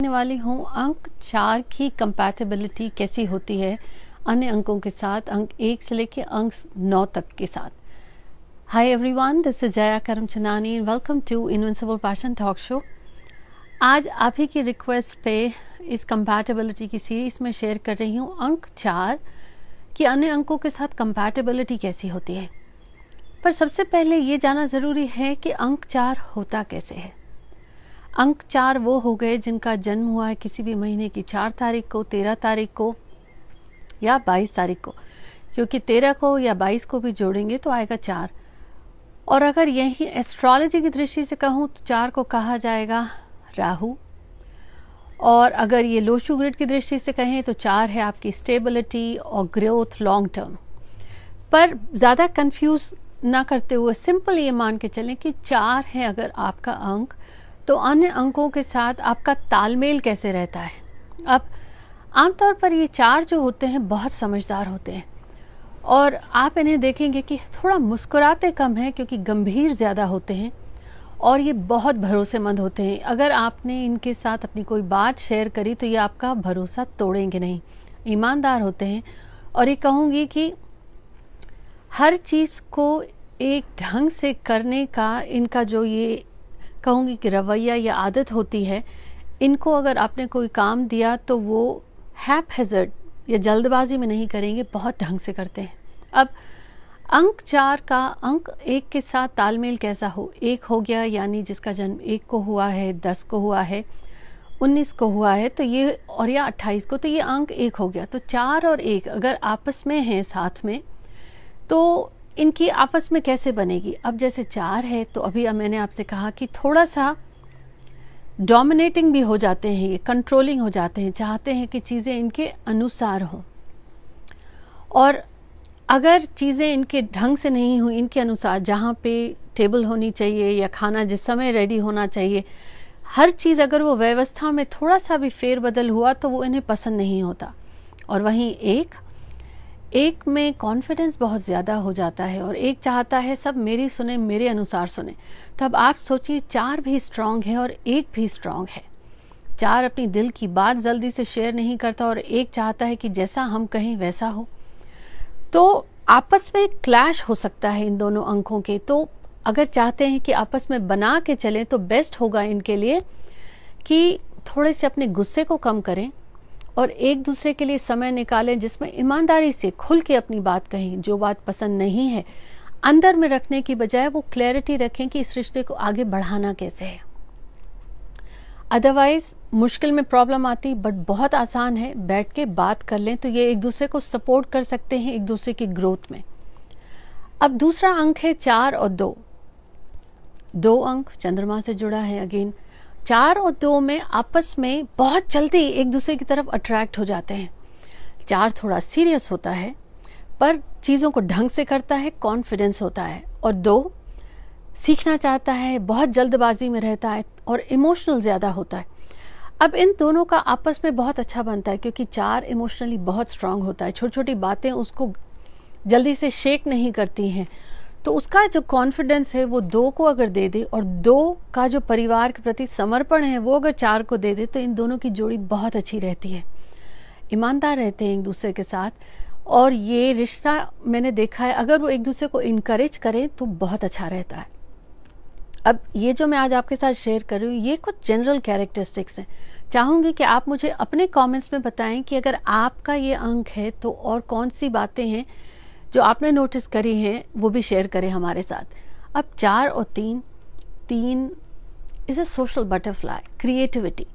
करने वाली हूँ, अंक चार की कंपैटिबिलिटी कैसी होती है? अन्य अंकों के साथ, अंक एक से लेकर अंक नौ तक के साथ। Hi everyone this is Jaya Karamchandani welcome to invincible passion talk show आज आप ही की रिक्वेस्ट पे इस कंपैटिबिलिटी की सीरीज़ में शेयर कर रही हूँ, अंक चार कि अन्य अंकों के साथ कंपैटिबिलिटी कैसी होती है? पर सबसे पहले ये जाना ज़रूरी है कि अंक चार होता कैसे है। अंक चार वो हो गए जिनका जन्म हुआ है किसी भी महीने की चार तारीख को, तेरह तारीख को या बाईस तारीख को। क्योंकि तेरह को या बाईस को भी जोड़ेंगे तो आएगा चार। और अगर यही एस्ट्रोलॉजी की दृष्टि से कहूँ तो चार को कहा जाएगा राहु। और अगर ये लोशु ग्रिड की दृष्टि से कहें तो चार है आपकी स्टेबिलिटी और ग्रोथ लॉन्ग टर्म पर ज़्यादा कंफ्यूज ना करते हुए सिंपल ये मान के चलें कि चार है अगर आपका अंक तो अन्य अंकों के साथ आपका तालमेल कैसे रहता है? अब, आमतौर पर ये चार जो होते हैं, बहुत समझदार होते हैं। और आप इन्हें देखेंगे कि थोड़ा मुस्कुराते कम हैं क्योंकि गंभीर ज़्यादा होते हैं और ये बहुत भरोसेमंद होते हैं। अगर आपने इनके साथ अपनी कोई बात शेयर करी तो ये आपका भरोसा तोड़ेंगे नहीं। ईमानदार होते हैं और ये कहूँगी कि हर चीज़ को एक ढंग से करने का इनका जो ये कहूँगी कि रवैया या आदत होती है। इनको अगर आपने कोई काम दिया तो वो हैप हेजर्ड या जल्दबाजी में नहीं करेंगे, बहुत ढंग से करते हैं। अब, अंक चार का अंक एक के साथ तालमेल कैसा हो? एक हो गया, यानी जिसका जन्म एक को हुआ है, दस को हुआ है, उन्नीस को हुआ है तो ये और या अट्ठाईस को तो ये अंक एक हो गया। तो चार और एक अगर आपस में हैं साथ में तो इनकी आपस में कैसे बनेगी? अब जैसे चार है तो अभी मैंने आपसे कहा कि थोड़ा सा डोमिनेटिंग भी हो जाते हैं ये कंट्रोलिंग हो जाते हैं, चाहते हैं कि चीज़ें इनके अनुसार हों। और अगर चीज़ें इनके ढंग से नहीं हुई, इनके अनुसार जहाँ पे टेबल होनी चाहिए या खाना जिस समय रेडी होना चाहिए, हर चीज़ अगर वो व्यवस्था में थोड़ा सा भी फेरबदल हुआ तो वो इन्हें पसंद नहीं होता। और वहीं एक एक में कॉन्फिडेंस बहुत ज़्यादा हो जाता है और एक चाहता है सब मेरी सुने, मेरे अनुसार सुने। तब आप सोचिए, चार भी स्ट्रांग है और एक भी स्ट्रांग है। चार अपनी दिल की बात जल्दी से शेयर नहीं करता और एक चाहता है कि जैसा हम कहें वैसा हो। तो आपस में क्लैश हो सकता है इन दोनों अंकों के। तो अगर चाहते हैं कि आपस में बना के चलें तो बेस्ट होगा इनके लिए कि थोड़े से अपने गुस्से को कम करें। और एक दूसरे के लिए समय निकालें जिसमें ईमानदारी से खुल के अपनी बात कहें, जो बात पसंद नहीं है। अंदर में रखने की बजाय वो क्लैरिटी रखें कि इस रिश्ते को आगे बढ़ाना कैसे है। अदरवाइज़ मुश्किल में प्रॉब्लम आती बट बहुत आसान है। बैठ के बात कर लें तो ये एक दूसरे को सपोर्ट कर सकते हैं एक दूसरे की ग्रोथ में। अब दूसरा अंक है चार और दो। दो अंक चंद्रमा से जुड़ा है अगेन चार दो में आपस में बहुत जल्दी एक दूसरे की तरफ़ अट्रैक्ट हो जाते हैं। चार थोड़ा सीरियस होता है, पर चीज़ों को ढंग से करता है कॉन्फिडेंस होता है। और दो, सीखना चाहता है, बहुत जल्दबाजी में रहता है और इमोशनल ज़्यादा होता है। अब इन दोनों का आपस में बहुत अच्छा बनता है, क्योंकि चार इमोशनली बहुत स्ट्रांग होता है। छोटी छोटी बातें उसको जल्दी से शेक नहीं करती हैं। तो उसका जो कॉन्फिडेंस है, वो दो को अगर दे दे और दो का जो परिवार के प्रति समर्पण है, वो अगर चार को दे दे तो इन दोनों की जोड़ी बहुत अच्छी रहती है। ईमानदार रहते हैं एक दूसरे के साथ। और ये रिश्ता मैंने देखा है, अगर वो एक दूसरे को इनकरेज करें तो बहुत अच्छा रहता है। अब ये जो मैं आज आपके साथ शेयर कर रही हूँ, ये कुछ जनरल कैरेक्टरिस्टिक्स हैं। चाहूँगी कि आप मुझे अपने कमेंट्स में बताएँ कि अगर आपका ये अंक है तो और कौन सी बातें हैं जो आपने नोटिस करी हैं, वो भी शेयर करें हमारे साथ। अब चार और तीन तीन is a social butterfly creativity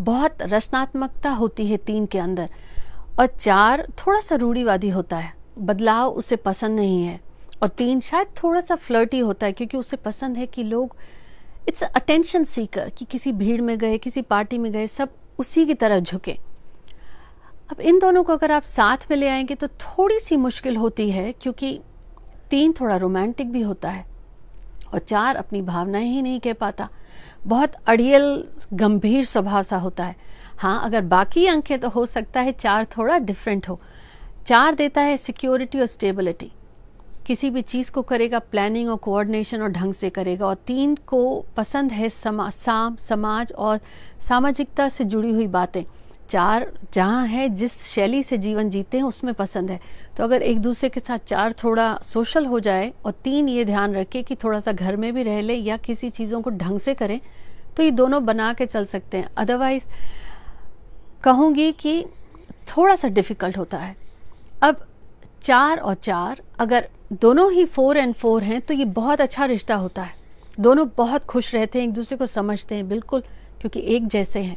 बहुत रचनात्मकता होती है तीन के अंदर, और चार थोड़ा सा रूढ़ीवादी होता है, बदलाव उसे पसंद नहीं है, और तीन शायद थोड़ा सा फ्लर्टी होता है, क्योंकि उसे पसंद है कि लोग इट्स अटेंशन सीकर कि किसी भीड़ में गए, किसी पार्टी में गए, सब उसी की तरह झुके। अब इन दोनों को अगर आप साथ में ले आएँगे तो थोड़ी सी मुश्किल होती है क्योंकि तीन थोड़ा रोमांटिक भी होता है और चार अपनी भावनाएँ ही नहीं कह पाता। बहुत अड़ियल गंभीर स्वभाव सा होता है। हाँ अगर बाकी अंक है तो हो सकता है चार थोड़ा डिफरेंट हो। चार देता है सिक्योरिटी और स्टेबिलिटी किसी भी चीज़ को करेगा प्लानिंग और कोऑर्डिनेशन और ढंग से करेगा और तीन को पसंद है समा, साम समाज और सामाजिकता से जुड़ी हुई बातें। चार जहाँ है, जिस शैली से जीवन जीते हैं, उसमें पसंद है। तो अगर एक दूसरे के साथ चार थोड़ा सोशल हो जाए और तीन ये ध्यान रखे कि थोड़ा सा घर में भी रह ले या किसी चीज़ों को ढंग से करें तो ये दोनों बना के चल सकते हैं। अदरवाइज़ कहूँगी कि थोड़ा सा डिफ़िकल्ट होता है। अब चार और चार, अगर दोनों ही फोर एंड फोर हैं तो ये बहुत अच्छा रिश्ता होता है। दोनों बहुत खुश रहते हैं, एक दूसरे को समझते हैं, बिल्कुल, क्योंकि एक जैसे हैं।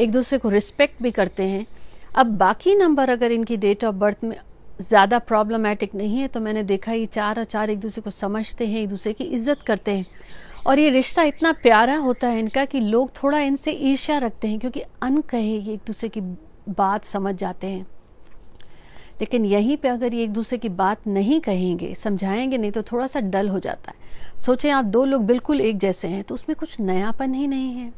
एक दूसरे को रिस्पेक्ट भी करते हैं। अब बाकी नंबर अगर इनकी डेट ऑफ़ बर्थ में ज़्यादा प्रॉब्लमेटिक नहीं है तो मैंने देखा ये चार और चार एक दूसरे को समझते हैं, एक दूसरे की इज़्ज़त करते हैं। और ये रिश्ता इतना प्यारा होता है इनका कि लोग थोड़ा इनसे ईर्ष्या रखते हैं, क्योंकि अन कहे ये एक दूसरे की बात समझ जाते हैं। लेकिन यहीं पे अगर ये एक दूसरे की बात नहीं कहेंगे, समझाएँगे, नहीं तो थोड़ा सा डल हो जाता है। सोचें आप दो लोग बिल्कुल एक जैसे हैं तो उसमें कुछ नयापन ही नहीं है।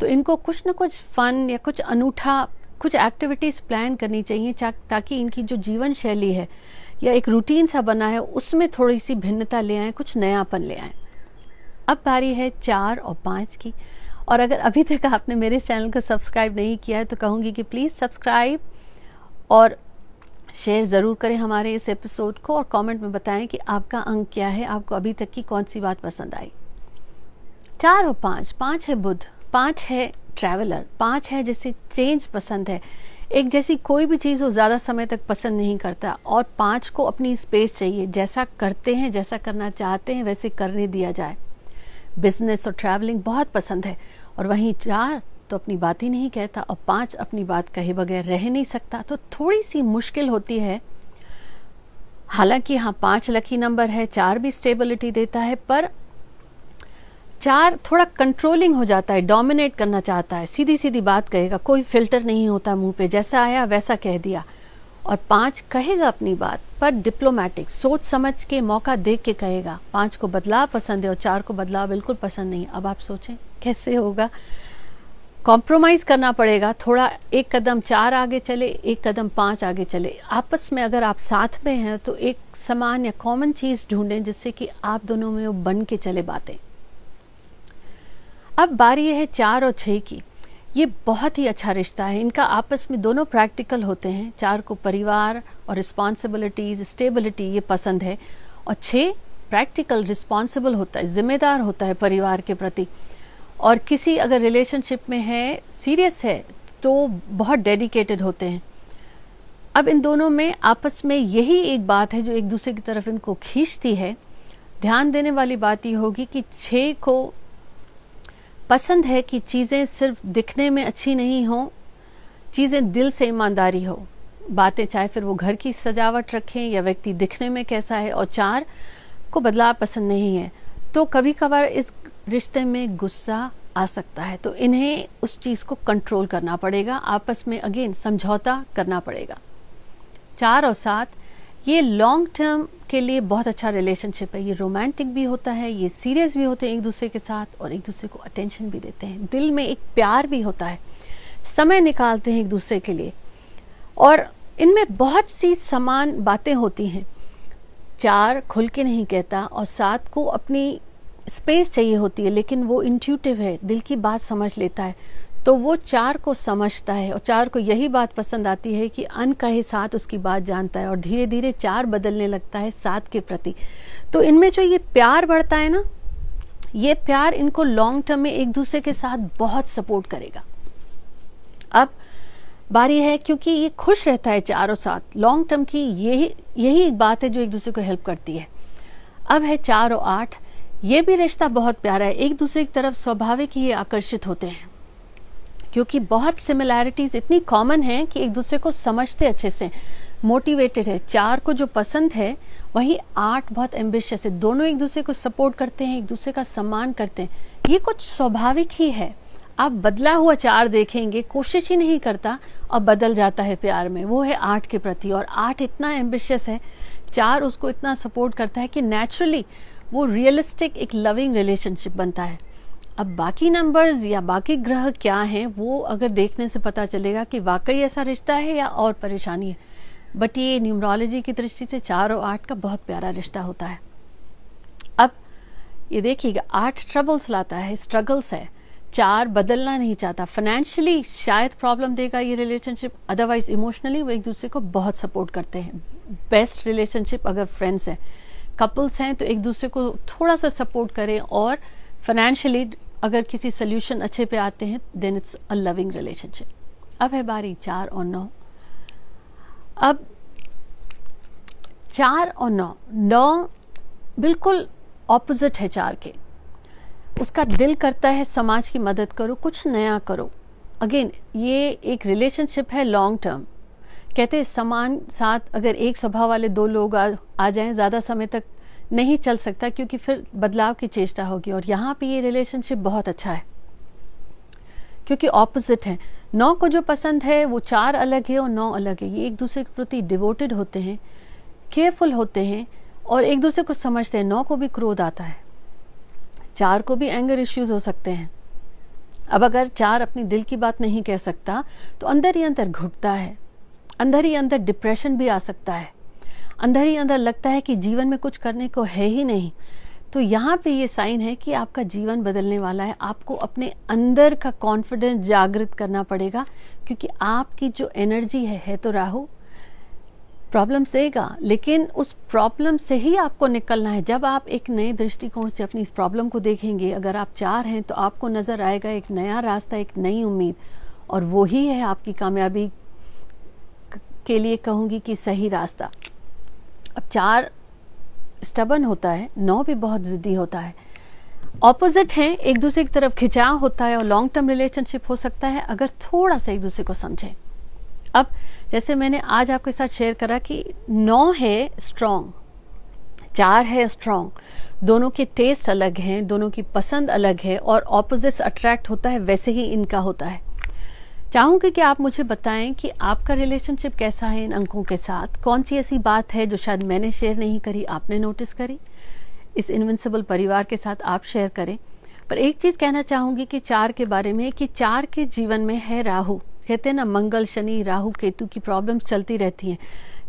तो इनको कुछ ना कुछ फन या कुछ अनूठा, कुछ एक्टिविटीज़ प्लान करनी चाहिए ताकि इनकी जो जीवन शैली है या एक रूटीन सा बना है, उसमें थोड़ी सी भिन्नता ले आए, कुछ नयापन ले आए। अब बारी है चार और पाँच की। और अगर अभी तक आपने मेरे चैनल को सब्सक्राइब नहीं किया है तो कहूँगी कि प्लीज़ सब्सक्राइब और शेयर ज़रूर करें हमारे इस एपिसोड को और कमेंट में बताएँ कि आपका अंक क्या है, आपको अभी तक की कौन सी बात पसंद आई। चार और पाँच पाँच है बुद्ध पाँच है ट्रैवलर पाँच है जिसे चेंज पसंद है। एक जैसी कोई भी चीज़ वो ज़्यादा समय तक पसंद नहीं करता और पाँच को अपनी स्पेस चाहिए, जैसा करते हैं, जैसा करना चाहते हैं, वैसे करने दिया जाए। बिज़नेस और ट्रैवलिंग बहुत पसंद है और वहीं चार तो अपनी बात ही नहीं कहता और पाँच अपनी बात कहे बगैर रह नहीं सकता। तो थोड़ी सी मुश्किल होती है। हालाँकि हाँ पाँच लकी नंबर है, चार भी स्टेबिलिटी देता है, पर चार थोड़ा कंट्रोलिंग हो जाता है डोमिनेट करना चाहता है। सीधी सीधी बात कहेगा, कोई फ़िल्टर नहीं होता मुँह पे, जैसा आया वैसा कह दिया। और पाँच कहेगा अपनी बात, पर डिप्लोमेटिक सोच समझ के मौका देख के कहेगा, पाँच को बदलाव पसंद है और चार को बदलाव बिल्कुल पसंद नहीं अब आप सोचें, कैसे होगा? कॉम्प्रोमाइज करना पड़ेगा, थोड़ा एक कदम चार आगे चले, एक कदम पाँच आगे चले। आपस में अगर आप साथ में हैं तो एक समान या कॉमन चीज़ ढूंढें, जिससे कि आप दोनों में वो बन के चले बातें। अब बारी है चार और छह की। ये बहुत ही अच्छा रिश्ता है। इनका आपस में दोनों प्रैक्टिकल होते हैं। चार को परिवार और रिस्पॉन्सिबिलिटीज, स्टेबिलिटी ये पसंद है। और छह प्रैक्टिकल, रिस्पॉन्सिबल होता है, जिम्मेदार होता है परिवार के प्रति। और किसी अगर रिलेशनशिप में है, सीरियस है तो बहुत डेडिकेटेड होते हैं। अब इन दोनों में आपस में यही एक बात है जो एक दूसरे की तरफ़ इनको खींचती है। ध्यान देने वाली बात यह होगी कि छह को पसंद है कि चीज़ें सिर्फ़ दिखने में अच्छी नहीं हो, चीज़ें दिल से ईमानदारी हो। बातें चाहे फिर वो घर की सजावट रखें या व्यक्ति दिखने में कैसा है, और चार, को बदलाव पसंद नहीं है तो कभी कभार इस रिश्ते में गुस्सा आ सकता है। तो इन्हें उस चीज़ को कंट्रोल करना पड़ेगा, आपस में अगेन समझौता करना पड़ेगा। चार और सात ये लॉन्ग टर्म के लिए बहुत अच्छा रिलेशनशिप है। ये रोमांटिक भी होता है, ये सीरियस भी होते हैं एक दूसरे के साथ और एक दूसरे को अटेंशन भी देते हैं। दिल में एक प्यार भी होता है। समय निकालते हैं एक दूसरे के लिए। और इनमें बहुत सी समान बातें होती हैं। चार खुल के नहीं कहता और सात को अपनी स्पेस चाहिए होती है, लेकिन वो इंट्यूटिव है, दिल की बात समझ लेता है। तो वो चार को समझता है और चार को यही बात पसंद आती है कि अन कहे साथ उसकी बात जानता है और धीरे धीरे चार बदलने लगता है सात के प्रति। तो इनमें जो ये प्यार बढ़ता है ना, ये प्यार इनको लॉन्ग टर्म में एक दूसरे के साथ बहुत सपोर्ट करेगा। अब बारी है क्योंकि ये खुश रहता है चारों साथ लॉन्ग टर्म की यही यही एक बात है जो एक दूसरे को हेल्प करती है। अब है चार और आठ, ये भी रिश्ता बहुत प्यारा है। एक दूसरे की तरफ़ स्वाभाविक ही आकर्षित होते हैं। क्योंकि बहुत सिमिलैरिटीज इतनी कॉमन है कि एक दूसरे को समझते अच्छे से। मोटिवेटेड है, चार को जो पसंद है, वही आठ बहुत एम्बिशियस है। दोनों एक दूसरे को सपोर्ट करते हैं, एक दूसरे का सम्मान करते हैं। ये कुछ स्वाभाविक ही है। आप बदला हुआ चार देखेंगे, कोशिश ही नहीं करता, और बदल जाता है प्यार में। वो है आठ के प्रति, और आठ इतना एम्बिशियस है, चार उसको इतना सपोर्ट करता है कि नेचुरली वो रियलिस्टिक एक लविंग रिलेशनशिप बनता है। अब बाकी नंबर्स या बाकी ग्रह क्या हैं, वो अगर देखने से पता चलेगा कि वाकई ऐसा रिश्ता है या और परेशानी है। बट ये न्यूमरोलॉजी की दृष्टि से चार और आठ का बहुत प्यारा रिश्ता होता है। अब ये देखिएगा आठ ट्रबल्स लाता है स्ट्रगल्स है। चार बदलना नहीं चाहता। फाइनेंशियली शायद प्रॉब्लम देगा ये रिलेशनशिप अदरवाइज़ इमोशनली वो एक दूसरे को बहुत सपोर्ट करते हैं। बेस्ट रिलेशनशिप अगर फ्रेंड्स हैं। कपल्स हैं तो एक दूसरे को थोड़ा सा सपोर्ट करें और फाइनेंशियली अगर किसी सोल्यूशन अच्छे पे आते हैं then it's a loving relationship अब है बारी चार और नौ। अब चार और नौ। नौ बिल्कुल ऑपोजिट है चार के। उसका दिल करता है समाज की मदद करो कुछ नया करो। अगेन ये एक रिलेशनशिप है लॉन्ग टर्म कहते समान साथ अगर एक स्वभाव वाले दो लोग आ, आ जाएँ ज़्यादा समय तक नहीं चल सकता क्योंकि फिर बदलाव की चेष्टा होगी। और यहाँ पे ये रिलेशनशिप बहुत अच्छा है। क्योंकि ऑपोजिट है। नौ को जो पसंद है, वो चार अलग है और नौ अलग है। ये एक दूसरे के प्रति डिवोटेड होते हैं केयरफुल होते हैं और एक दूसरे को समझते हैं। नौ को भी क्रोध आता है। चार को भी एंगर इश्यूज़ हो सकते हैं। अब अगर चार अपनी दिल की बात नहीं कह सकता तो अंदर ही अंदर घुटता है। अंदर ही अंदर डिप्रेशन भी आ सकता है। अंदर ही अंदर लगता है कि जीवन में कुछ करने को है ही नहीं। तो यहाँ पे ये साइन है कि आपका जीवन बदलने वाला है। आपको अपने अंदर का कॉन्फिडेंस जागृत करना पड़ेगा, क्योंकि आपकी जो एनर्जी है है तो राहु। प्रॉब्लम देगा, लेकिन उस प्रॉब्लम से ही आपको निकलना है। जब आप एक नए दृष्टिकोण से अपनी इस प्रॉब्लम को देखेंगे, अगर आप चार हैं तो आपको नज़र आएगा एक नया रास्ता, एक नई उम्मीद। और वो ही है आपकी कामयाबी के लिए कहूँगी कि सही रास्ता। अब चार स्टबन होता है, नौ भी बहुत जिद्दी होता है। ऑपोजिट है, एक दूसरे की तरफ़ खिंचाव होता है और लॉन्ग टर्म रिलेशनशिप हो सकता है, अगर थोड़ा सा एक दूसरे को समझें। अब, जैसे मैंने आज आपके साथ शेयर करा कि नौ है स्ट्रांग चार है स्ट्रांग दोनों के टेस्ट अलग हैं, दोनों की पसंद अलग है और ऑपोजिट्स अट्रैक्ट होता है, वैसे ही इनका होता है। चाहूँगी कि आप मुझे बताएँ कि आपका रिलेशनशिप कैसा है इन अंकों के साथ? कौन सी ऐसी बात है जो शायद मैंने शेयर नहीं करी, आपने नोटिस करी? इस इनविंसिबल परिवार के साथ आप शेयर करें। पर एक चीज़ कहना चाहूँगी कि चार के बारे में, कि चार के जीवन में है राहु। कहते हैं ना, मंगल, शनि, राहु, केतु की प्रॉब्लम्स चलती रहती हैं।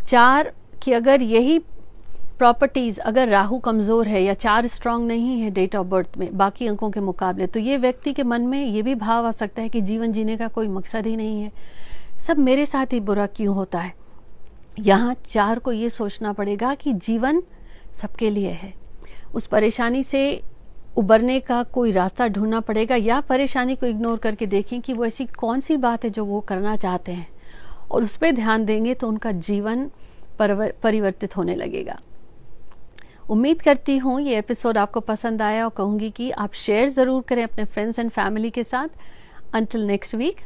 चार की अगर यही प्रॉपर्टीज़ अगर राहु कमज़ोर है या चार स्ट्रांग नहीं है डेट ऑफ़ बर्थ में, बाकी अंकों के मुकाबले तो ये व्यक्ति के मन में ये भी भाव आ सकता है कि जीवन जीने का कोई मकसद ही नहीं है। सब मेरे साथ ही बुरा क्यों होता है? यहाँ चार को ये सोचना पड़ेगा कि जीवन सबके लिए है। उस परेशानी से उबरने का कोई रास्ता ढूंढना पड़ेगा या परेशानी को इग्नोर करके देखें कि वो ऐसी कौन सी बात है जो वो करना चाहते हैं। और उस पर ध्यान देंगे तो उनका जीवन परिवर्तित होने लगेगा। उम्मीद करती हूँ ये एपिसोड आपको पसंद आया और कहूँगी कि आप शेयर ज़रूर करें अपने फ्रेंड्स एंड फैमिली के साथ। Until next week